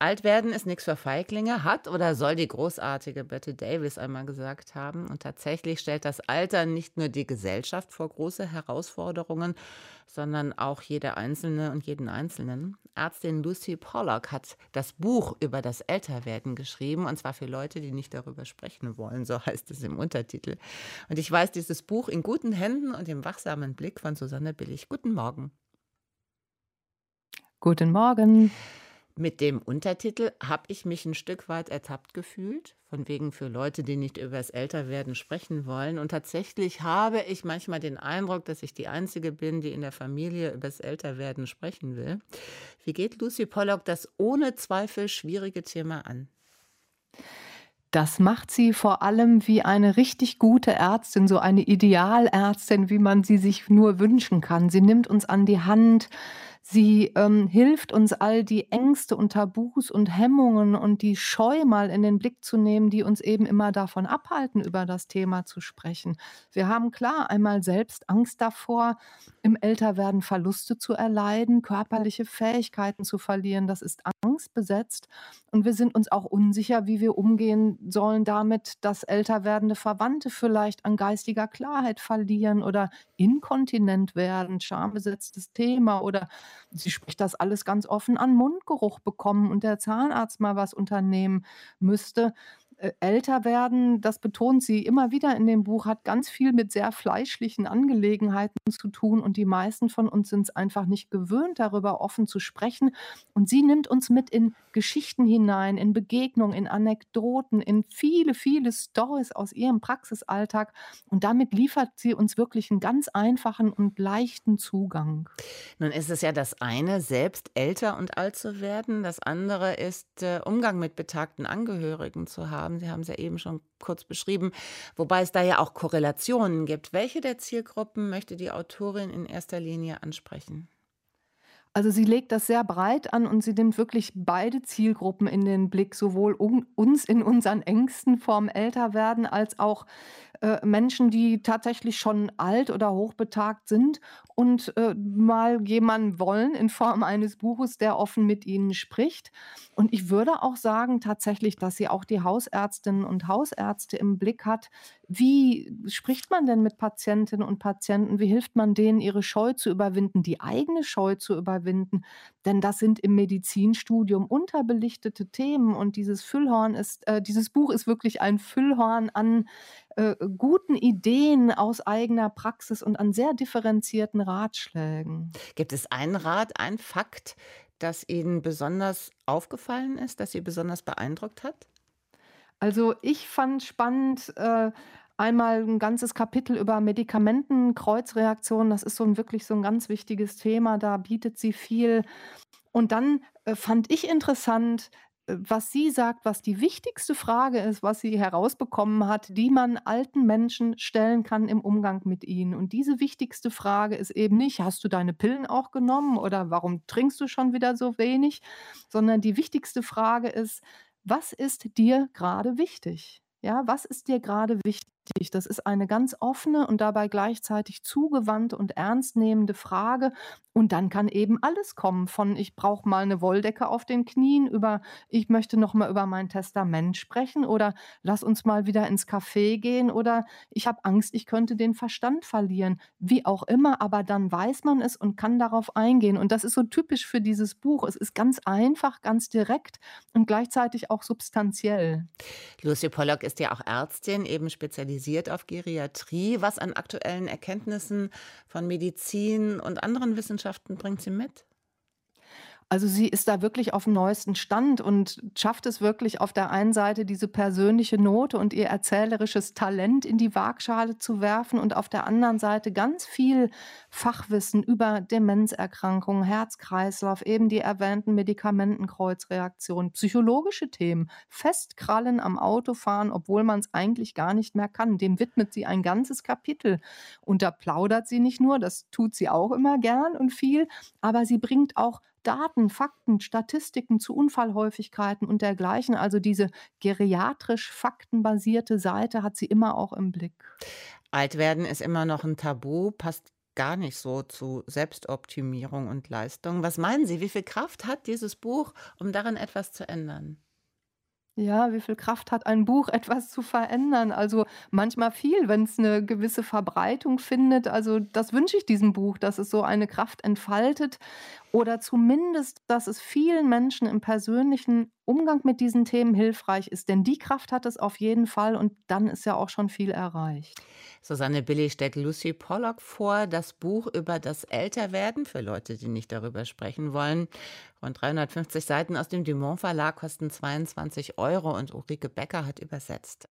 Alt werden ist nichts für Feiglinge, hat oder soll die großartige Bette Davis einmal gesagt haben. Und tatsächlich stellt das Alter nicht nur die Gesellschaft vor große Herausforderungen, sondern auch jede Einzelne und jeden Einzelnen. Ärztin Lucy Pollock hat das Buch über das Älterwerden geschrieben, und zwar für Leute, die nicht darüber sprechen wollen, so heißt es im Untertitel. Und ich weiß dieses Buch in guten Händen und im wachsamen Blick von Susanne Billig. Guten Morgen. Guten Morgen. Mit dem Untertitel habe ich mich ein Stück weit ertappt gefühlt, von wegen für Leute, die nicht über das Älterwerden sprechen wollen. Und tatsächlich habe ich manchmal den Eindruck, dass ich die Einzige bin, die in der Familie über das Älterwerden sprechen will. Wie geht Lucy Pollock das ohne Zweifel schwierige Thema an? Das macht sie vor allem wie eine richtig gute Ärztin, so eine Idealärztin, wie man sie sich nur wünschen kann. Sie nimmt uns an die Hand, Sie ähm, hilft uns, all die Ängste und Tabus und Hemmungen und die Scheu mal in den Blick zu nehmen, die uns eben immer davon abhalten, über das Thema zu sprechen. Wir haben klar einmal selbst Angst davor, im Älterwerden Verluste zu erleiden, körperliche Fähigkeiten zu verlieren. Das ist angstbesetzt. Und wir sind uns auch unsicher, wie wir umgehen sollen damit, dass älter werdende Verwandte vielleicht an geistiger Klarheit verlieren oder inkontinent werden, schambesetztes Thema oder sie spricht das alles ganz offen an, Mundgeruch bekommen und der Zahnarzt mal was unternehmen müsste. Äh, älter werden, das betont sie immer wieder in dem Buch, hat ganz viel mit sehr fleischlichen Angelegenheiten zu tun und die meisten von uns sind es einfach nicht gewöhnt, darüber offen zu sprechen. Und sie nimmt uns mit in Geschichten hinein, in Begegnungen, in Anekdoten, in viele, viele Stories aus ihrem Praxisalltag und damit liefert sie uns wirklich einen ganz einfachen und leichten Zugang. Nun ist es ja das eine, selbst älter und alt zu werden, das andere ist äh, Umgang mit betagten Angehörigen zu haben haben. Sie haben es ja eben schon kurz beschrieben, wobei es da ja auch Korrelationen gibt. Welche der Zielgruppen möchte die Autorin in erster Linie ansprechen? Also sie legt das sehr breit an und sie nimmt wirklich beide Zielgruppen in den Blick, sowohl um uns in unseren Ängsten vorm Älterwerden als auch äh, Menschen, die tatsächlich schon alt oder hochbetagt sind und äh, mal jemanden wollen in Form eines Buches, der offen mit ihnen spricht. Und ich würde auch sagen tatsächlich, dass sie auch die Hausärztinnen und Hausärzte im Blick hat. Wie spricht man denn mit Patientinnen und Patienten? Wie hilft man denen, ihre Scheu zu überwinden, die eigene Scheu zu überwinden? Denn das sind im Medizinstudium unterbelichtete Themen und dieses Füllhorn ist, äh, dieses Buch ist wirklich ein Füllhorn an äh, guten Ideen aus eigener Praxis und an sehr differenzierten Ratschlägen. Gibt es einen Rat, einen Fakt, das Ihnen besonders aufgefallen ist, das Sie besonders beeindruckt hat? Also ich fand spannend, äh, einmal ein ganzes Kapitel über Medikamentenkreuzreaktionen. Das ist so ein wirklich so ein ganz wichtiges Thema. Da bietet sie viel. Und dann äh, fand ich interessant, was sie sagt, was die wichtigste Frage ist, was sie herausbekommen hat, die man alten Menschen stellen kann im Umgang mit ihnen. Und diese wichtigste Frage ist eben nicht, hast du deine Pillen auch genommen oder warum trinkst du schon wieder so wenig, sondern die wichtigste Frage ist, was ist dir gerade wichtig? Ja, was ist dir gerade wichtig? Das ist eine ganz offene und dabei gleichzeitig zugewandte und ernstnehmende Frage. Und dann kann eben alles kommen von ich brauche mal eine Wolldecke auf den Knien über ich möchte noch mal über mein Testament sprechen oder lass uns mal wieder ins Café gehen oder ich habe Angst, ich könnte den Verstand verlieren. Wie auch immer, aber dann weiß man es und kann darauf eingehen. Und das ist so typisch für dieses Buch. Es ist ganz einfach, ganz direkt und gleichzeitig auch substanziell. Lucy Pollock ist ja auch Ärztin, eben spezialisiert auf Geriatrie. Was an aktuellen Erkenntnissen von Medizin und anderen Wissenschaften bringt sie mit? Also sie ist da wirklich auf dem neuesten Stand und schafft es wirklich auf der einen Seite diese persönliche Note und ihr erzählerisches Talent in die Waagschale zu werfen und auf der anderen Seite ganz viel Fachwissen über Demenzerkrankungen, Herzkreislauf, eben die erwähnten Medikamentenkreuzreaktionen, psychologische Themen, Festkrallen am Autofahren, obwohl man es eigentlich gar nicht mehr kann. Dem widmet sie ein ganzes Kapitel. Und da plaudert sie nicht nur, das tut sie auch immer gern und viel, aber sie bringt auch Daten, Fakten, Statistiken zu Unfallhäufigkeiten und dergleichen. Also diese geriatrisch faktenbasierte Seite hat sie immer auch im Blick. Altwerden ist immer noch ein Tabu, passt gar nicht so zu Selbstoptimierung und Leistung. Was meinen Sie, wie viel Kraft hat dieses Buch, um daran etwas zu ändern? Ja, wie viel Kraft hat ein Buch, etwas zu verändern? Also manchmal viel, wenn es eine gewisse Verbreitung findet. Also das wünsche ich diesem Buch, dass es so eine Kraft entfaltet oder zumindest, dass es vielen Menschen im persönlichen Umgang mit diesen Themen hilfreich ist. Denn die Kraft hat es auf jeden Fall und dann ist ja auch schon viel erreicht. Susanne Billy stellt Lucy Pollock vor, das Buch über das Älterwerden für Leute, die nicht darüber sprechen wollen. Rund 350 Seiten aus dem Dumont Verlag kosten 22 Euro und Ulrike Becker hat übersetzt.